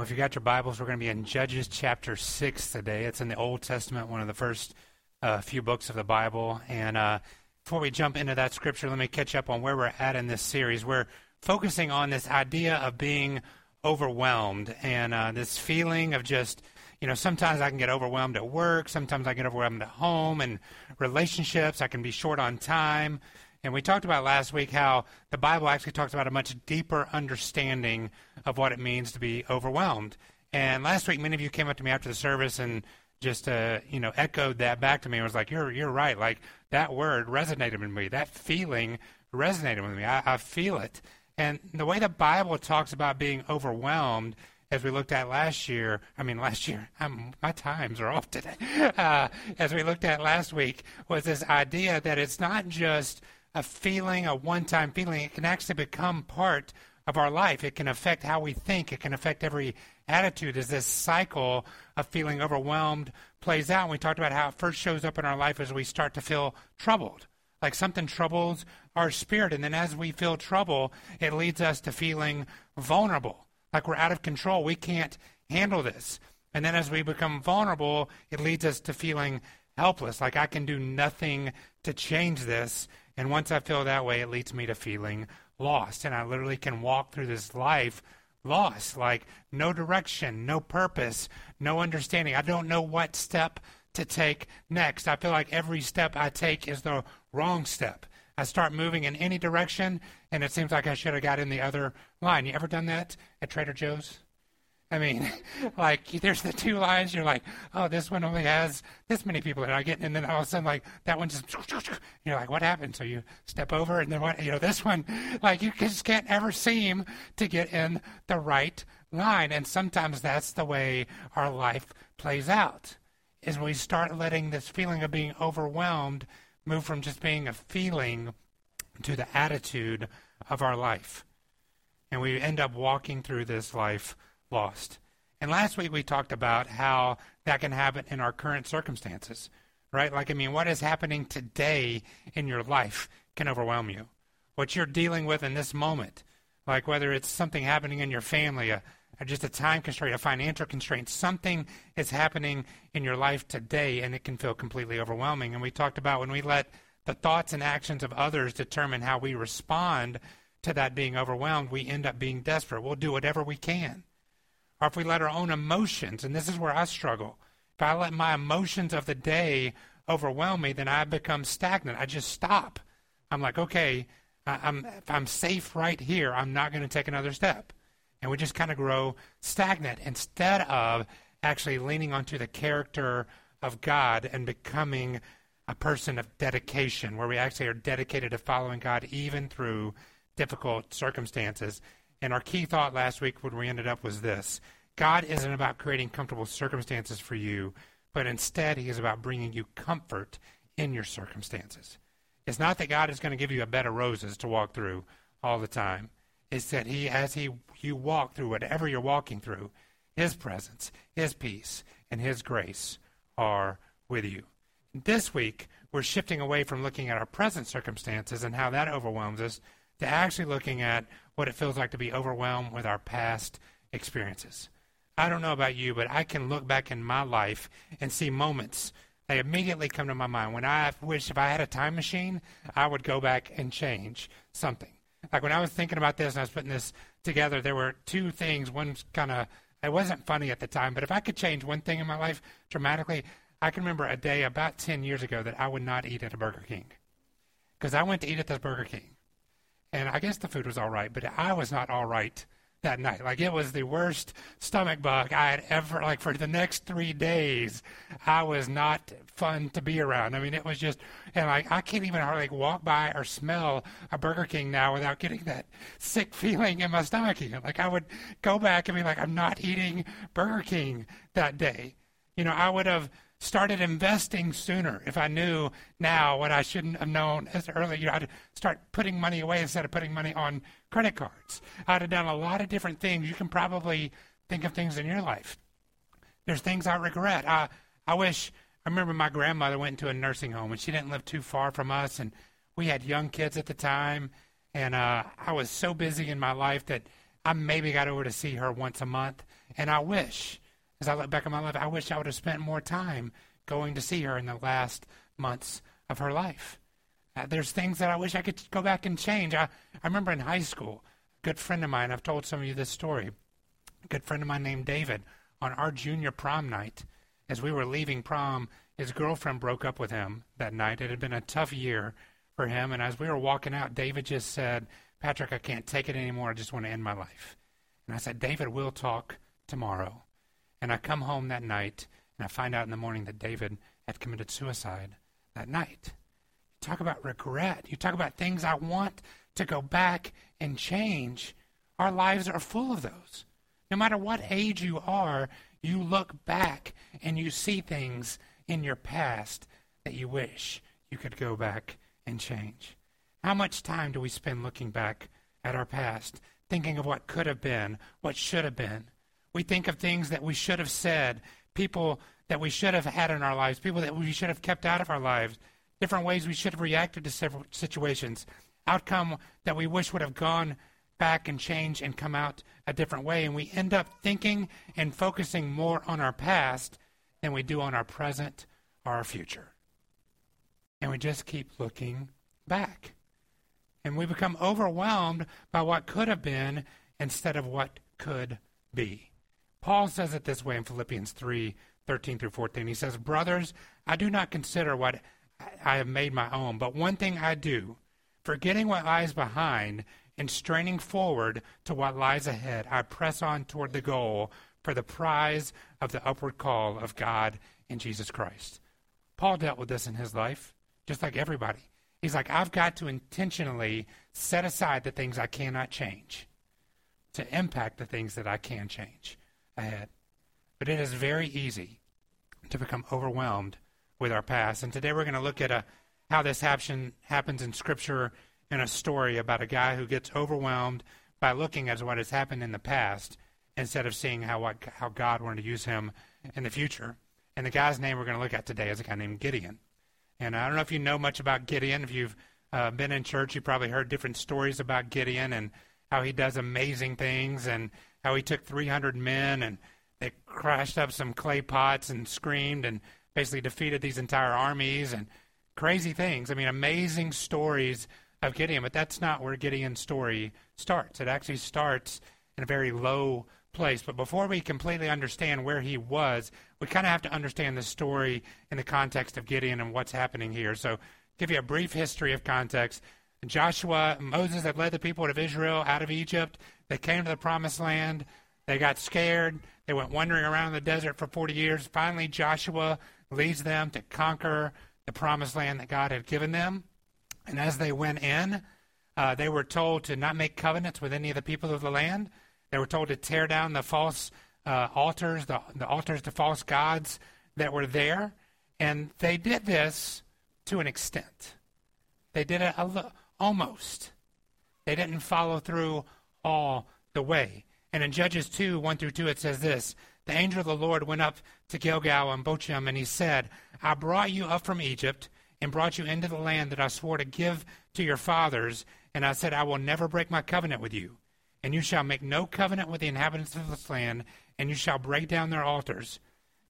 Well, if you got your Bibles, we're going to be in Judges chapter 6 today. It's in the Old Testament, one of the first uh, few books of the Bible. And uh, before we jump into that scripture, let me catch up on where we're at in this series. We're focusing on this idea of being overwhelmed and uh, this feeling of just, you know, sometimes I can get overwhelmed at work, sometimes I get overwhelmed at home and relationships. I can be short on time. And we talked about last week how the Bible actually talks about a much deeper understanding of what it means to be overwhelmed. And last week, many of you came up to me after the service and just uh, you know echoed that back to me and was like, "You're you're right. Like that word resonated with me. That feeling resonated with me. I, I feel it." And the way the Bible talks about being overwhelmed as we looked at last year, I mean, last year, I'm, my times are off today. Uh, as we looked at last week, was this idea that it's not just a feeling, a one time feeling. It can actually become part of our life. It can affect how we think. It can affect every attitude as this cycle of feeling overwhelmed plays out. And we talked about how it first shows up in our life as we start to feel troubled. Like something troubles our spirit. And then as we feel trouble, it leads us to feeling vulnerable. Like we're out of control. We can't handle this. And then as we become vulnerable, it leads us to feeling helpless. Like I can do nothing to change this. And once I feel that way, it leads me to feeling lost. And I literally can walk through this life lost, like no direction, no purpose, no understanding. I don't know what step to take next. I feel like every step I take is the wrong step. I start moving in any direction, and it seems like I should have got in the other line. You ever done that at Trader Joe's? I mean, like there's the two lines. You're like, oh, this one only has this many people that I get, and then all of a sudden, like that one just, you're like, what happened? So you step over, and then what? You know, this one, like you just can't ever seem to get in the right line, and sometimes that's the way our life plays out. Is we start letting this feeling of being overwhelmed move from just being a feeling to the attitude of our life, and we end up walking through this life lost. And last week we talked about how that can happen in our current circumstances, right? Like, I mean, what is happening today in your life can overwhelm you. What you're dealing with in this moment, like whether it's something happening in your family, uh, a, just a time constraint, a financial constraint, something is happening in your life today and it can feel completely overwhelming. And we talked about when we let the thoughts and actions of others determine how we respond to that being overwhelmed, we end up being desperate. We'll do whatever we can or if we let our own emotions, and this is where I struggle, if I let my emotions of the day overwhelm me, then I become stagnant. I just stop. I'm like, okay, I'm, if I'm safe right here, I'm not going to take another step. And we just kind of grow stagnant instead of actually leaning onto the character of God and becoming a person of dedication, where we actually are dedicated to following God even through difficult circumstances. And our key thought last week when we ended up was this God isn't about creating comfortable circumstances for you, but instead, He is about bringing you comfort in your circumstances. It's not that God is going to give you a bed of roses to walk through all the time. It's that He, as He you walk through whatever you're walking through, His presence, His peace, and His grace are with you. This week, we're shifting away from looking at our present circumstances and how that overwhelms us to actually looking at what it feels like to be overwhelmed with our past experiences. I don't know about you, but I can look back in my life and see moments they immediately come to my mind. When I wish if I had a time machine, I would go back and change something. Like when I was thinking about this and I was putting this together, there were two things. One's kind of, it wasn't funny at the time, but if I could change one thing in my life dramatically, I can remember a day about 10 years ago that I would not eat at a Burger King. Because I went to eat at this Burger King. And I guess the food was all right, but I was not all right that night. Like it was the worst stomach bug I had ever like for the next three days. I was not fun to be around. I mean, it was just and like I can't even hardly like, walk by or smell a Burger King now without getting that sick feeling in my stomach again. Like I would go back and be like, I'm not eating Burger King that day. You know, I would have started investing sooner if I knew now what I shouldn't have known as early. You know, I'd start putting money away instead of putting money on credit cards. I'd have done a lot of different things. You can probably think of things in your life. There's things I regret. I I wish I remember my grandmother went into a nursing home and she didn't live too far from us and we had young kids at the time and uh, I was so busy in my life that I maybe got over to see her once a month And I wish, as I look back on my life, I wish I would have spent more time going to see her in the last months of her life. Uh, there's things that I wish I could go back and change. I, I remember in high school, a good friend of mine, I've told some of you this story, a good friend of mine named David, on our junior prom night, as we were leaving prom, his girlfriend broke up with him that night. It had been a tough year for him, and as we were walking out, David just said, Patrick, I can't take it anymore. I just want to end my life. And I said, David, we'll talk tomorrow. And I come home that night, and I find out in the morning that David had committed suicide that night. You talk about regret. You talk about things I want to go back and change. Our lives are full of those. No matter what age you are, you look back and you see things in your past that you wish you could go back and change. How much time do we spend looking back at our past, thinking of what could have been, what should have been? We think of things that we should have said, people that we should have had in our lives, people that we should have kept out of our lives, different ways we should have reacted to several situations, outcome that we wish would have gone back and changed and come out a different way. And we end up thinking and focusing more on our past than we do on our present or our future. And we just keep looking back. And we become overwhelmed by what could have been instead of what could be. Paul says it this way in Philippians 3 13 through 14. He says, Brothers, I do not consider what I have made my own, but one thing I do, forgetting what lies behind and straining forward to what lies ahead, I press on toward the goal for the prize of the upward call of God in Jesus Christ. Paul dealt with this in his life, just like everybody. He's like, I've got to intentionally set aside the things I cannot change to impact the things that I can change ahead. But it is very easy to become overwhelmed with our past. And today we're going to look at a, how this happen, happens in Scripture in a story about a guy who gets overwhelmed by looking at what has happened in the past instead of seeing how, what, how God wanted to use him in the future. And the guy's name we're going to look at today is a guy named Gideon. And I don't know if you know much about Gideon. If you've uh, been in church, you probably heard different stories about Gideon and how he does amazing things and how he took 300 men and they crashed up some clay pots and screamed and basically defeated these entire armies and crazy things. I mean, amazing stories of Gideon, but that's not where Gideon's story starts. It actually starts in a very low place. But before we completely understand where he was, we kind of have to understand the story in the context of Gideon and what's happening here. So, give you a brief history of context. Joshua, Moses had led the people of Israel out of Egypt. They came to the promised land. They got scared. They went wandering around the desert for 40 years. Finally, Joshua leads them to conquer the promised land that God had given them. And as they went in, uh, they were told to not make covenants with any of the people of the land. They were told to tear down the false uh, altars, the, the altars to false gods that were there. And they did this to an extent. They did it a, almost. They didn't follow through all the way. And in Judges 2 1 through 2, it says this The angel of the Lord went up to Gilgal and Bochim, and he said, I brought you up from Egypt and brought you into the land that I swore to give to your fathers. And I said, I will never break my covenant with you. And you shall make no covenant with the inhabitants of this land, and you shall break down their altars.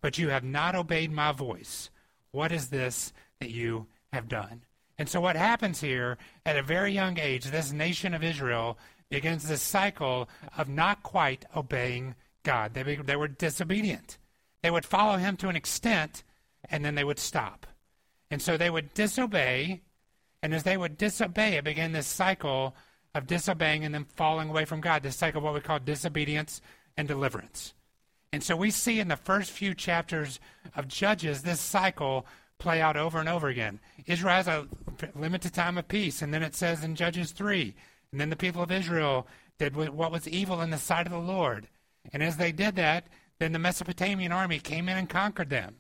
But you have not obeyed my voice. What is this that you have done? And so, what happens here at a very young age, this nation of Israel begins this cycle of not quite obeying God. They, they were disobedient. They would follow him to an extent, and then they would stop. And so they would disobey, and as they would disobey, it began this cycle of disobeying and then falling away from God, this cycle of what we call disobedience and deliverance. And so we see in the first few chapters of Judges this cycle play out over and over again. Israel has a limited time of peace, and then it says in Judges 3, and then the people of Israel did what was evil in the sight of the Lord. And as they did that, then the Mesopotamian army came in and conquered them.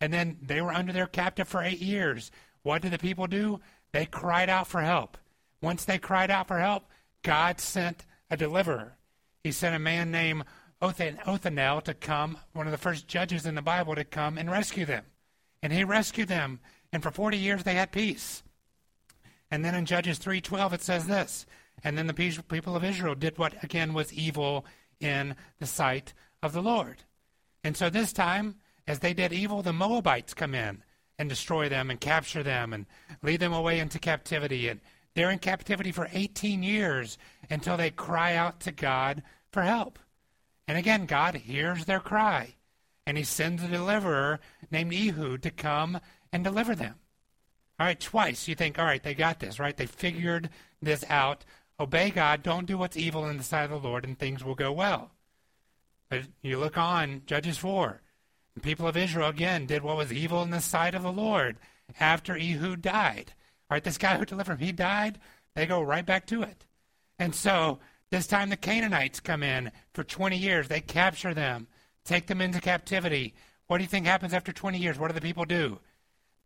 And then they were under their captive for eight years. What did the people do? They cried out for help. Once they cried out for help, God sent a deliverer. He sent a man named Othniel to come, one of the first judges in the Bible, to come and rescue them. And he rescued them, and for 40 years they had peace. And then in Judges 3:12 it says this, and then the people of Israel did what again was evil in the sight of the Lord. And so this time, as they did evil, the Moabites come in and destroy them and capture them and lead them away into captivity. And they're in captivity for 18 years until they cry out to God for help. And again, God hears their cry, and he sends a deliverer named Ehud to come and deliver them. All right, twice you think, all right, they got this, right? They figured this out. Obey God, don't do what's evil in the sight of the Lord, and things will go well. But you look on, Judges 4. The people of Israel again did what was evil in the sight of the Lord after Ehud died. All right, this guy who delivered him, he died. They go right back to it. And so this time the Canaanites come in for 20 years. They capture them, take them into captivity. What do you think happens after 20 years? What do the people do?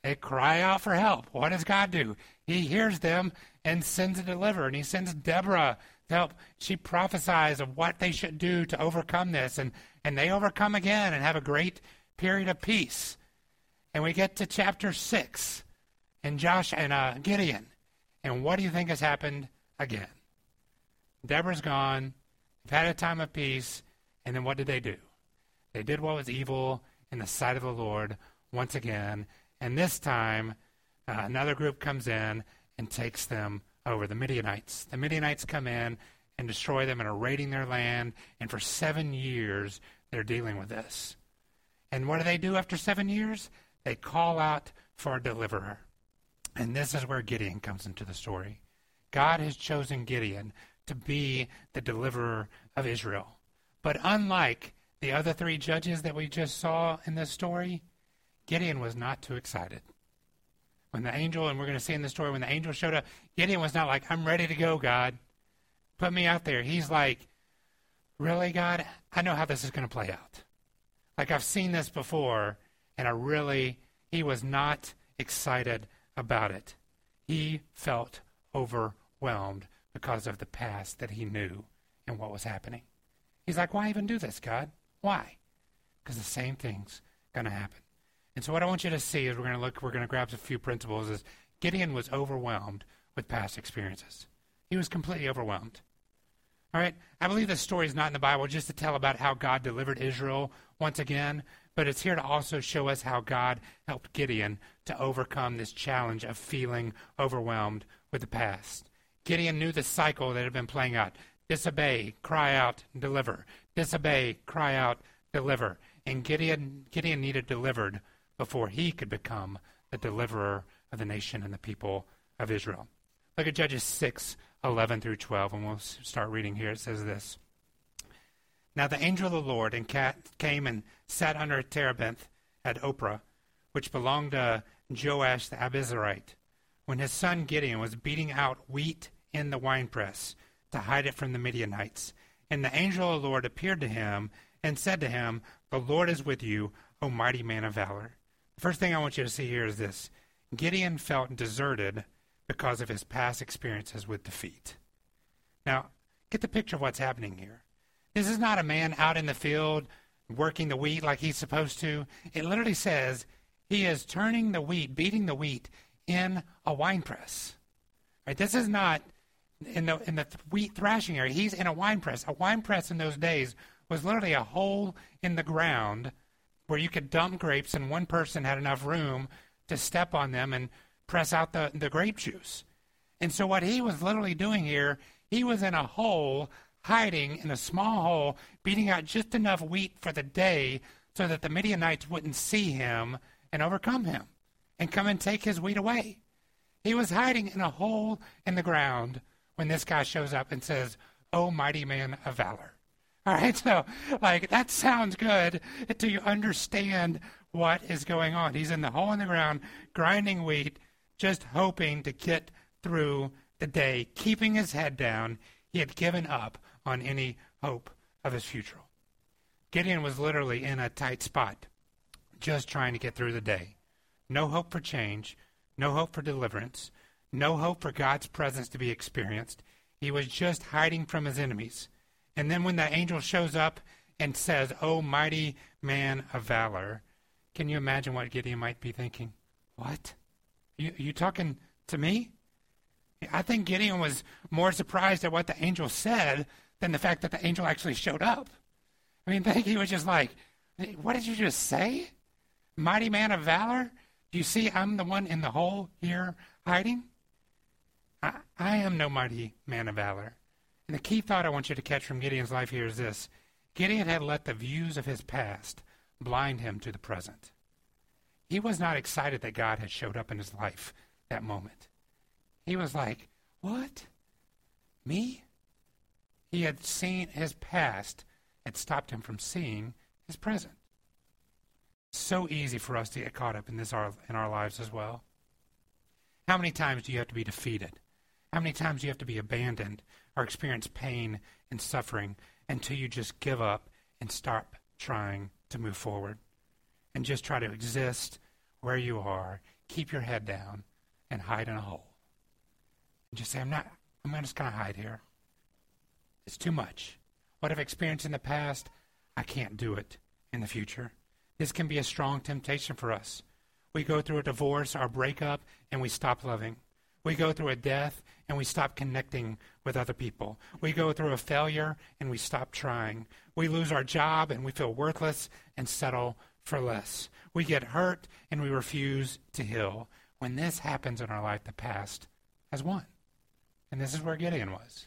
They cry out for help. What does God do? He hears them and sends a deliverer, and he sends Deborah to help. She prophesies of what they should do to overcome this, and, and they overcome again and have a great period of peace. And we get to chapter 6 and Josh and uh, Gideon. And what do you think has happened again? Deborah's gone. They've had a time of peace. And then what did they do? They did what was evil in the sight of the Lord once again. And this time, uh, another group comes in and takes them over. The Midianites. The Midianites come in and destroy them and are raiding their land. And for seven years, they're dealing with this. And what do they do after seven years? They call out for a deliverer. And this is where Gideon comes into the story. God has chosen Gideon to be the deliverer of Israel. But unlike the other three judges that we just saw in this story, Gideon was not too excited. When the angel, and we're going to see in the story, when the angel showed up, Gideon was not like, I'm ready to go, God. Put me out there. He's like, Really, God? I know how this is going to play out. Like, I've seen this before, and I really, he was not excited about it. He felt overwhelmed because of the past that he knew and what was happening. He's like, why even do this, God? Why? Because the same thing's going to happen. And so what I want you to see is we're going to look, we're going to grab a few principles is Gideon was overwhelmed with past experiences. He was completely overwhelmed. All right? I believe this story is not in the Bible just to tell about how God delivered Israel once again, but it's here to also show us how God helped Gideon to overcome this challenge of feeling overwhelmed with the past. Gideon knew the cycle that had been playing out disobey, cry out, deliver. Disobey, cry out, deliver. And Gideon, Gideon needed delivered before he could become the deliverer of the nation and the people of Israel. Look at Judges 6 11 through 12, and we'll start reading here. It says this. Now the angel of the Lord came and sat under a terebinth at Ophrah, which belonged to Joash the Abiezrite, when his son Gideon was beating out wheat in the winepress to hide it from the Midianites. And the angel of the Lord appeared to him and said to him, The Lord is with you, O mighty man of valor. First thing I want you to see here is this Gideon felt deserted because of his past experiences with defeat. Now, get the picture of what's happening here. This is not a man out in the field working the wheat like he's supposed to. It literally says he is turning the wheat, beating the wheat in a wine press. Right? This is not in the in the wheat thrashing area. He's in a wine press. A wine press in those days was literally a hole in the ground where you could dump grapes, and one person had enough room to step on them and press out the, the grape juice. And so what he was literally doing here, he was in a hole hiding in a small hole, beating out just enough wheat for the day so that the Midianites wouldn't see him and overcome him and come and take his wheat away. He was hiding in a hole in the ground when this guy shows up and says, Oh, mighty man of valor. All right, so like that sounds good until you understand what is going on. He's in the hole in the ground, grinding wheat, just hoping to get through the day, keeping his head down. He had given up on any hope of his future. Gideon was literally in a tight spot, just trying to get through the day. No hope for change, no hope for deliverance, no hope for God's presence to be experienced. He was just hiding from his enemies. And then when the angel shows up and says, O mighty man of valor, can you imagine what Gideon might be thinking? What? You, you talking to me? I think Gideon was more surprised at what the angel said than the fact that the angel actually showed up. I mean, I think he was just like, what did you just say? Mighty man of valor? Do you see I'm the one in the hole here hiding? I, I am no mighty man of valor. And the key thought I want you to catch from Gideon's life here is this Gideon had let the views of his past blind him to the present. He was not excited that God had showed up in his life that moment. He was like, What? Me? He had seen his past had stopped him from seeing his present. So easy for us to get caught up in this in our lives as well. How many times do you have to be defeated? How many times you have to be abandoned or experience pain and suffering until you just give up and stop trying to move forward and just try to exist where you are, keep your head down, and hide in a hole? And just say, I'm not, I'm just going to hide here. It's too much. What I've experienced in the past, I can't do it in the future. This can be a strong temptation for us. We go through a divorce or breakup and we stop loving. We go through a death and we stop connecting with other people. We go through a failure and we stop trying. We lose our job and we feel worthless and settle for less. We get hurt and we refuse to heal. When this happens in our life, the past has won. And this is where Gideon was.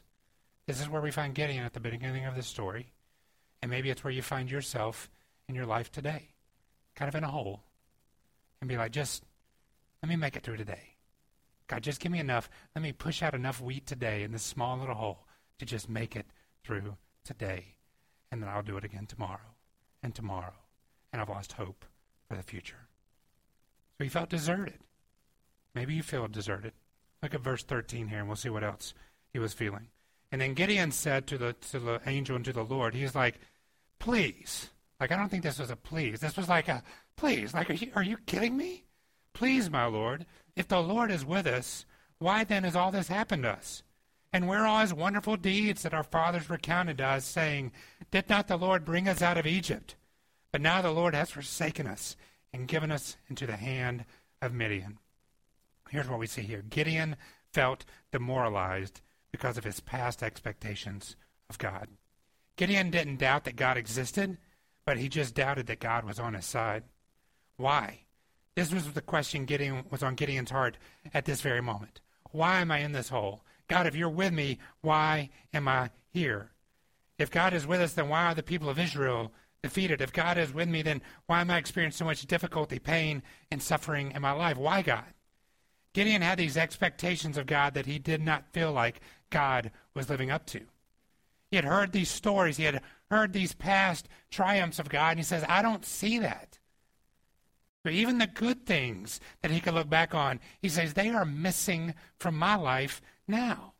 This is where we find Gideon at the beginning of the story. And maybe it's where you find yourself in your life today, kind of in a hole. And be like, just let me make it through today. God, just give me enough. Let me push out enough wheat today in this small little hole to just make it through today. And then I'll do it again tomorrow and tomorrow. And I've lost hope for the future. So he felt deserted. Maybe you feel deserted. Look at verse 13 here, and we'll see what else he was feeling. And then Gideon said to the, to the angel and to the Lord, he's like, please. Like, I don't think this was a please. This was like a, please. Like, are you, are you kidding me? Please, my Lord, if the Lord is with us, why then has all this happened to us? And where are all his wonderful deeds that our fathers recounted to us, saying, Did not the Lord bring us out of Egypt? But now the Lord has forsaken us and given us into the hand of Midian. Here's what we see here Gideon felt demoralized because of his past expectations of God. Gideon didn't doubt that God existed, but he just doubted that God was on his side. Why? This was the question Gideon was on Gideon's heart at this very moment. Why am I in this hole? God, if you're with me, why am I here? If God is with us, then why are the people of Israel defeated? If God is with me, then why am I experiencing so much difficulty, pain, and suffering in my life? Why God? Gideon had these expectations of God that he did not feel like God was living up to. He had heard these stories, he had heard these past triumphs of God, and he says, I don't see that. Even the good things that he could look back on, he says, they are missing from my life now.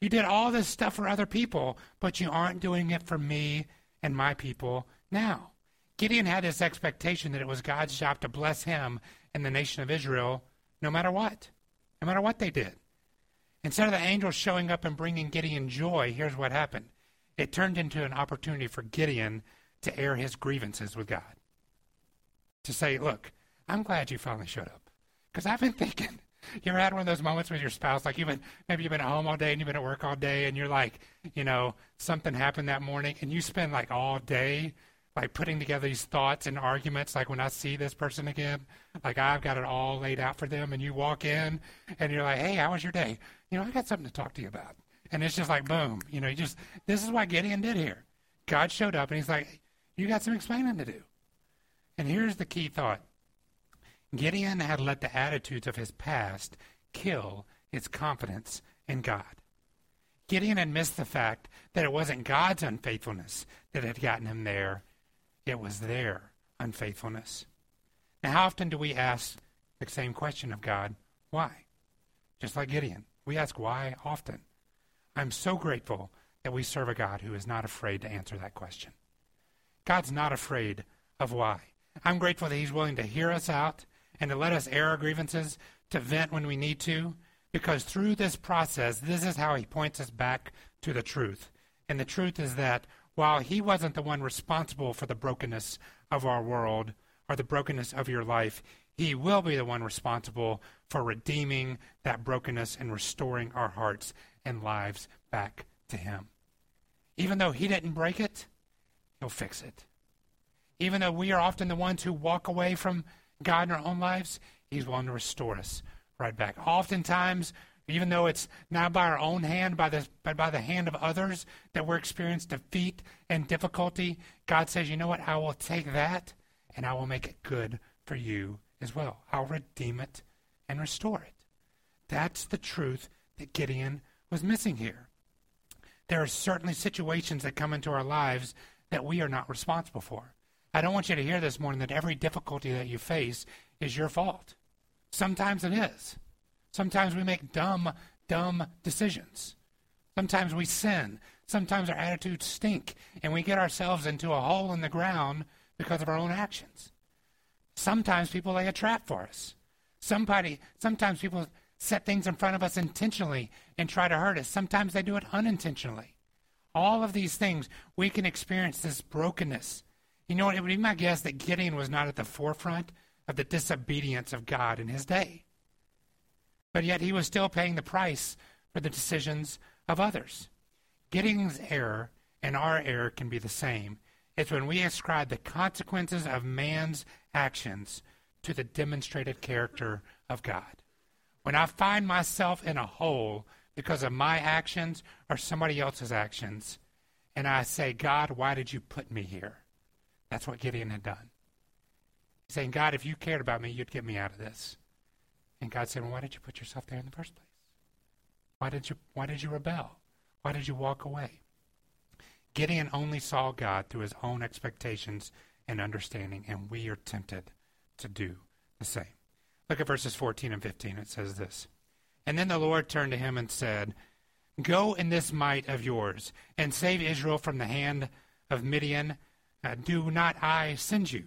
You did all this stuff for other people, but you aren't doing it for me and my people now. Gideon had this expectation that it was God's job to bless him and the nation of Israel no matter what, no matter what they did. Instead of the angels showing up and bringing Gideon joy, here's what happened it turned into an opportunity for Gideon to air his grievances with God. To say, look, I'm glad you finally showed up. Because I've been thinking, you ever had one of those moments with your spouse, like you've been, maybe you've been at home all day and you've been at work all day and you're like, you know, something happened that morning and you spend like all day like putting together these thoughts and arguments like when i see this person again like i've got it all laid out for them and you walk in and you're like hey how was your day? You know i got something to talk to you about. And it's just like boom you know you just this is what gideon did here. God showed up and he's like you got some explaining to do and here's the key thought gideon had let the attitudes of his past kill his confidence in god Gideon had missed the fact that it wasn't God's unfaithfulness that had gotten him there, it was their unfaithfulness. Now, how often do we ask the same question of God? Why? Just like Gideon. We ask why often. I'm so grateful that we serve a God who is not afraid to answer that question. God's not afraid of why. I'm grateful that He's willing to hear us out and to let us air our grievances, to vent when we need to, because through this process, this is how He points us back to the truth. And the truth is that while he wasn't the one responsible for the brokenness of our world or the brokenness of your life, he will be the one responsible for redeeming that brokenness and restoring our hearts and lives back to him. Even though he didn't break it, He'll fix it. Even though we are often the ones who walk away from God in our own lives, He's willing to restore us right back. Oftentimes, even though it's not by our own hand, by the, but by the hand of others that we're experiencing defeat and difficulty, God says, you know what? I will take that and I will make it good for you as well. I'll redeem it and restore it. That's the truth that Gideon was missing here. There are certainly situations that come into our lives that we are not responsible for. I don't want you to hear this morning that every difficulty that you face is your fault. Sometimes it is. Sometimes we make dumb, dumb decisions. Sometimes we sin. Sometimes our attitudes stink, and we get ourselves into a hole in the ground because of our own actions. Sometimes people lay a trap for us. Somebody, sometimes people set things in front of us intentionally and try to hurt us. Sometimes they do it unintentionally. All of these things, we can experience this brokenness. You know? It would be my guess that Gideon was not at the forefront of the disobedience of God in his day. But yet he was still paying the price for the decisions of others. Gideon's error and our error can be the same. It's when we ascribe the consequences of man's actions to the demonstrated character of God. When I find myself in a hole because of my actions or somebody else's actions, and I say, God, why did you put me here? That's what Gideon had done. He's saying, God, if you cared about me, you'd get me out of this. And God said, well, why did you put yourself there in the first place? Why did you, why did you rebel? Why did you walk away? Gideon only saw God through his own expectations and understanding, and we are tempted to do the same. Look at verses 14 and 15. It says this And then the Lord turned to him and said, Go in this might of yours, and save Israel from the hand of Midian. Uh, do not I send you?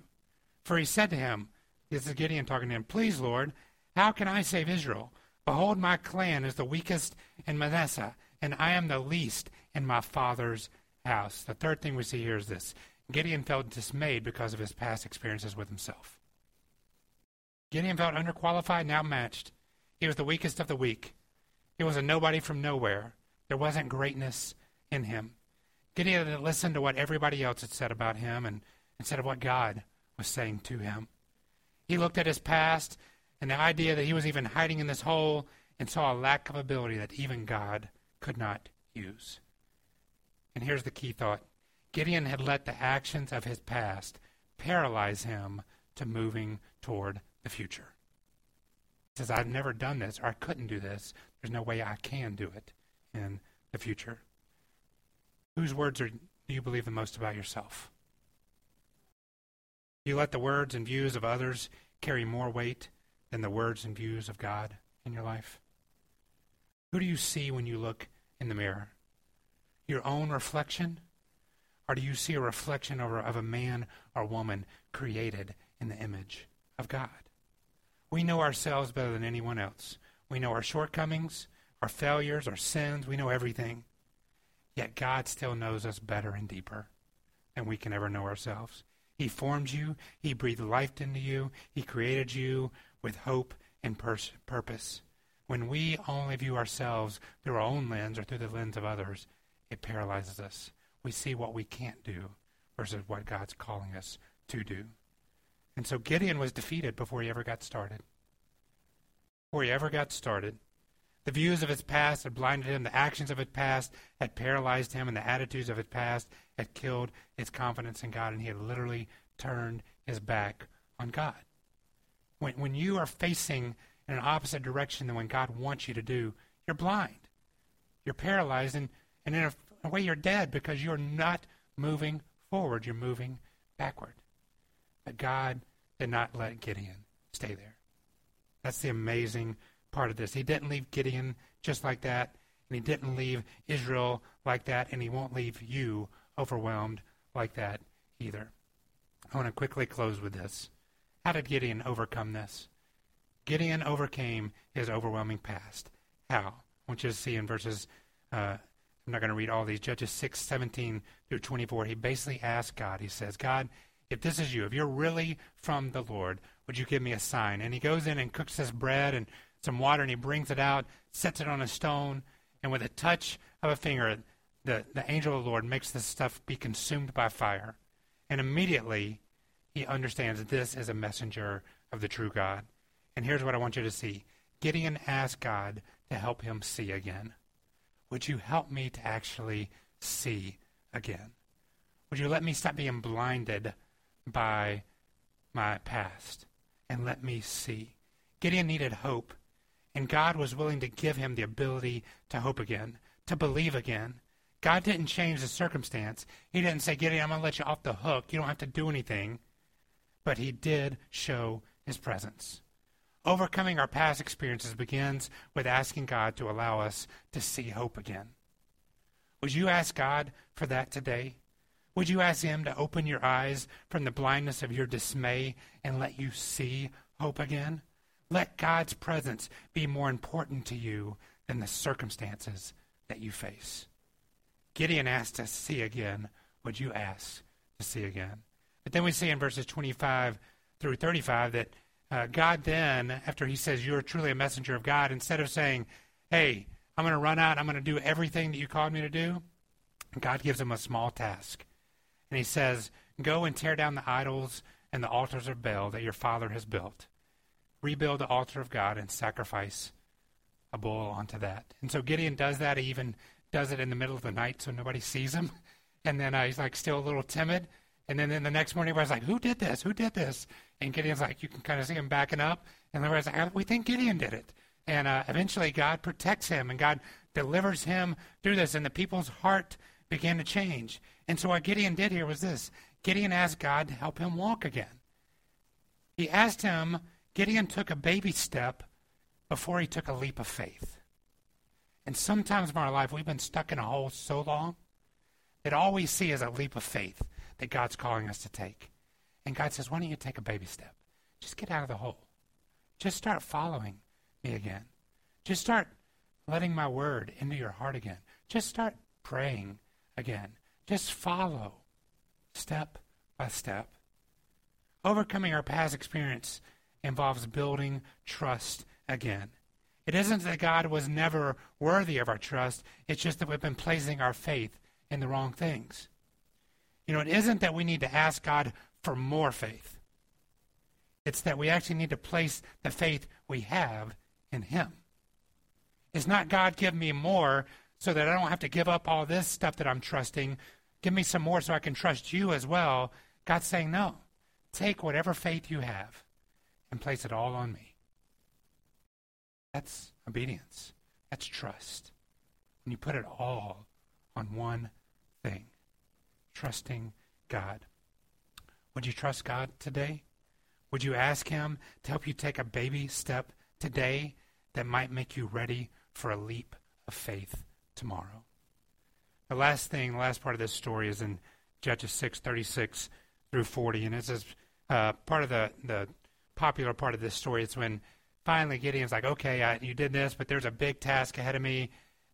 For he said to him, This is Gideon talking to him, Please, Lord, how can I save Israel? Behold, my clan is the weakest in Manasseh, and I am the least in my father's house. The third thing we see here is this Gideon felt dismayed because of his past experiences with himself. Gideon felt underqualified and outmatched. He was the weakest of the weak. He was a nobody from nowhere. There wasn't greatness in him. Gideon had listened to what everybody else had said about him and instead of what God was saying to him. He looked at his past and the idea that he was even hiding in this hole and saw a lack of ability that even God could not use. And here's the key thought Gideon had let the actions of his past paralyze him to moving toward the future. He says, I've never done this, or I couldn't do this. There's no way I can do it in the future. Whose words are, do you believe the most about yourself? Do you let the words and views of others carry more weight than the words and views of God in your life? Who do you see when you look in the mirror? Your own reflection? Or do you see a reflection of a man or woman created in the image of God? We know ourselves better than anyone else. We know our shortcomings, our failures, our sins. We know everything. Yet God still knows us better and deeper than we can ever know ourselves. He formed you. He breathed life into you. He created you with hope and pers- purpose. When we only view ourselves through our own lens or through the lens of others, it paralyzes us. We see what we can't do versus what God's calling us to do. And so Gideon was defeated before he ever got started. Before he ever got started, the views of his past had blinded him, the actions of his past had paralyzed him, and the attitudes of his past had killed his confidence in God, and he had literally turned his back on God. When, when you are facing in an opposite direction than when God wants you to do, you're blind. You're paralyzed, and, and in a, a way, you're dead because you're not moving forward. You're moving backward. But God did not let Gideon stay there. That's the amazing part of this. He didn't leave Gideon just like that, and he didn't leave Israel like that, and he won't leave you overwhelmed like that either. I want to quickly close with this. How did Gideon overcome this? Gideon overcame his overwhelming past. How? I want you to see in verses, uh, I'm not going to read all these, Judges 6, 17 through 24. He basically asked God, he says, God, if this is you, if you're really from the Lord, would you give me a sign? And he goes in and cooks this bread and some water, and he brings it out, sets it on a stone, and with a touch of a finger, the, the angel of the Lord makes this stuff be consumed by fire. And immediately he understands this is a messenger of the true God. And here's what I want you to see Gideon asked God to help him see again. Would you help me to actually see again? Would you let me stop being blinded by my past and let me see? Gideon needed hope, and God was willing to give him the ability to hope again, to believe again. God didn't change the circumstance. He didn't say, Gideon, I'm going to let you off the hook. You don't have to do anything. But he did show his presence. Overcoming our past experiences begins with asking God to allow us to see hope again. Would you ask God for that today? Would you ask Him to open your eyes from the blindness of your dismay and let you see hope again? Let God's presence be more important to you than the circumstances that you face. Gideon asked to see again. what you asked to see again? But then we see in verses 25 through 35 that uh, God then, after he says, You're truly a messenger of God, instead of saying, Hey, I'm going to run out, I'm going to do everything that you called me to do, God gives him a small task. And he says, Go and tear down the idols and the altars of Baal that your father has built. Rebuild the altar of God and sacrifice a bull onto that. And so Gideon does that. He even does it in the middle of the night so nobody sees him. And then uh, he's like still a little timid. And then, then the next morning, everybody's like, Who did this? Who did this? And Gideon's like, You can kind of see him backing up. And everybody's like, We think Gideon did it. And uh, eventually, God protects him and God delivers him through this. And the people's heart began to change. And so, what Gideon did here was this Gideon asked God to help him walk again. He asked him, Gideon took a baby step before he took a leap of faith. And sometimes in our life, we've been stuck in a hole so long that all we see is a leap of faith that God's calling us to take. And God says, Why don't you take a baby step? Just get out of the hole. Just start following me again. Just start letting my word into your heart again. Just start praying again. Just follow step by step. Overcoming our past experience involves building trust again. It isn't that God was never worthy of our trust, it's just that we've been placing our faith in the wrong things. You know, it isn't that we need to ask God for more faith. It's that we actually need to place the faith we have in Him. It's not God give me more so that I don't have to give up all this stuff that I'm trusting. Give me some more so I can trust you as well. God's saying, no. Take whatever faith you have and place it all on me. That's obedience. That's trust. When you put it all on one thing trusting God. Would you trust God today? Would you ask Him to help you take a baby step today that might make you ready for a leap of faith tomorrow? The last thing, the last part of this story is in Judges 6 36 through 40. And is uh, part of the, the popular part of this story. It's when finally Gideon's like, okay, I, you did this, but there's a big task ahead of me.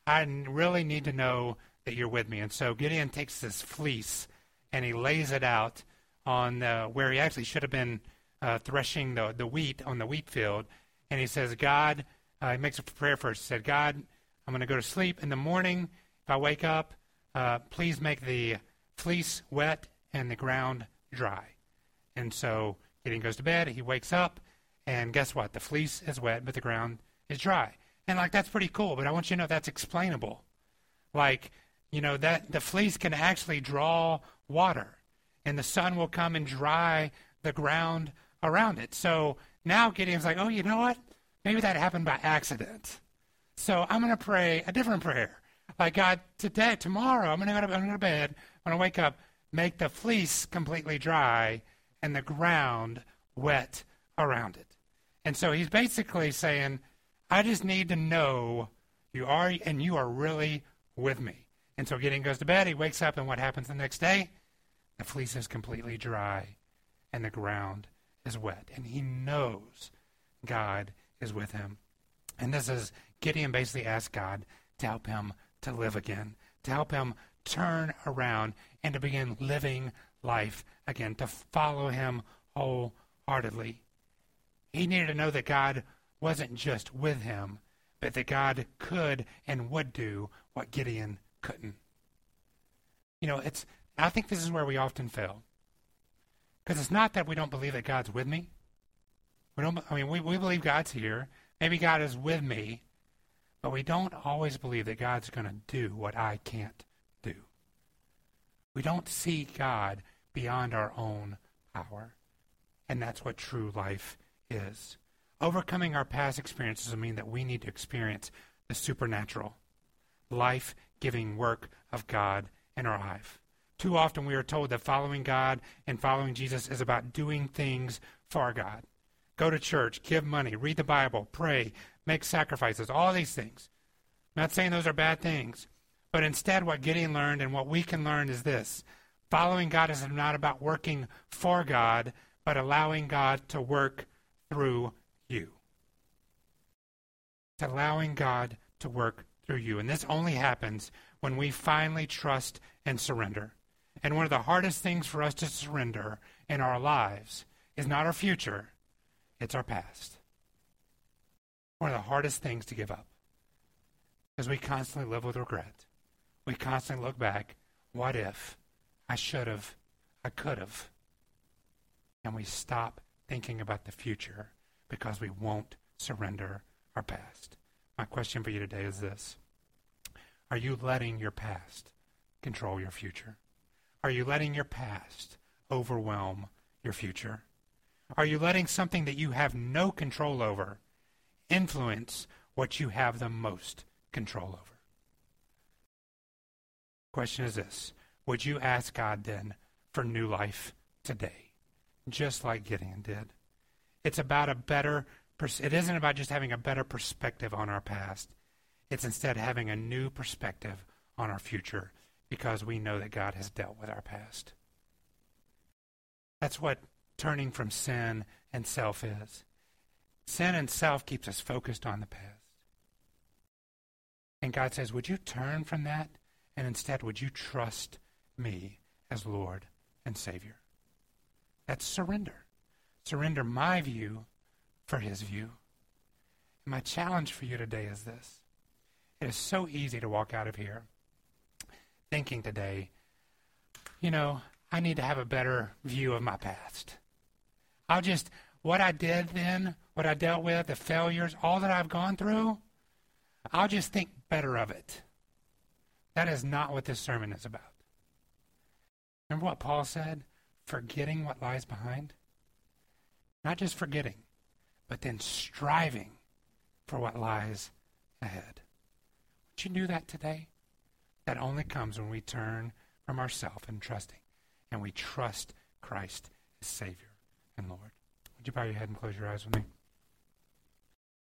I really need to know that you're with me. And so Gideon takes this fleece and he lays it out on uh, where he actually should have been uh, threshing the, the wheat on the wheat field. And he says, God, uh, he makes a prayer first. He said, God, I'm going to go to sleep. In the morning, if I wake up, uh, please make the fleece wet and the ground dry. And so Gideon goes to bed. He wakes up, and guess what? The fleece is wet, but the ground is dry. And like that's pretty cool, but I want you to know that's explainable. Like you know that the fleece can actually draw water and the sun will come and dry the ground around it so now gideon's like oh you know what maybe that happened by accident so i'm going to pray a different prayer like god today tomorrow i'm going to go to, bed, I'm going to bed when i wake up make the fleece completely dry and the ground wet around it and so he's basically saying i just need to know you are and you are really with me and so Gideon goes to bed. He wakes up, and what happens the next day? The fleece is completely dry, and the ground is wet. And he knows God is with him. And this is Gideon basically asked God to help him to live again, to help him turn around and to begin living life again, to follow him wholeheartedly. He needed to know that God wasn't just with him, but that God could and would do what Gideon couldn't. You know, it's I think this is where we often fail. Because it's not that we don't believe that God's with me. We don't. I mean, we, we believe God's here. Maybe God is with me, but we don't always believe that God's going to do what I can't do. We don't see God beyond our own power. And that's what true life is. Overcoming our past experiences will mean that we need to experience the supernatural, life giving work of God in our life. Too often we are told that following God and following Jesus is about doing things for God. Go to church, give money, read the Bible, pray, make sacrifices, all these things. I'm not saying those are bad things, but instead, what Gideon learned and what we can learn is this following God is not about working for God, but allowing God to work through you. It's allowing God to work through you. And this only happens when we finally trust and surrender. And one of the hardest things for us to surrender in our lives is not our future, it's our past. One of the hardest things to give up. Because we constantly live with regret. We constantly look back. What if? I should have. I could have and we stop thinking about the future because we won't surrender our past. My question for you today is this Are you letting your past control your future? Are you letting your past overwhelm your future? Are you letting something that you have no control over influence what you have the most control over? Question is this Would you ask God then for new life today? just like Gideon did. It's about a better, it isn't about just having a better perspective on our past. It's instead having a new perspective on our future because we know that God has dealt with our past. That's what turning from sin and self is. Sin and self keeps us focused on the past. And God says, Would you turn from that? And instead, would you trust me as Lord and Savior? That's surrender. Surrender my view for his view. And my challenge for you today is this it is so easy to walk out of here thinking today, you know, I need to have a better view of my past. I'll just, what I did then, what I dealt with, the failures, all that I've gone through, I'll just think better of it. That is not what this sermon is about. Remember what Paul said? forgetting what lies behind? Not just forgetting, but then striving for what lies ahead. Would you do that today? That only comes when we turn from ourself and trusting, and we trust Christ as Savior and Lord. Would you bow your head and close your eyes with me?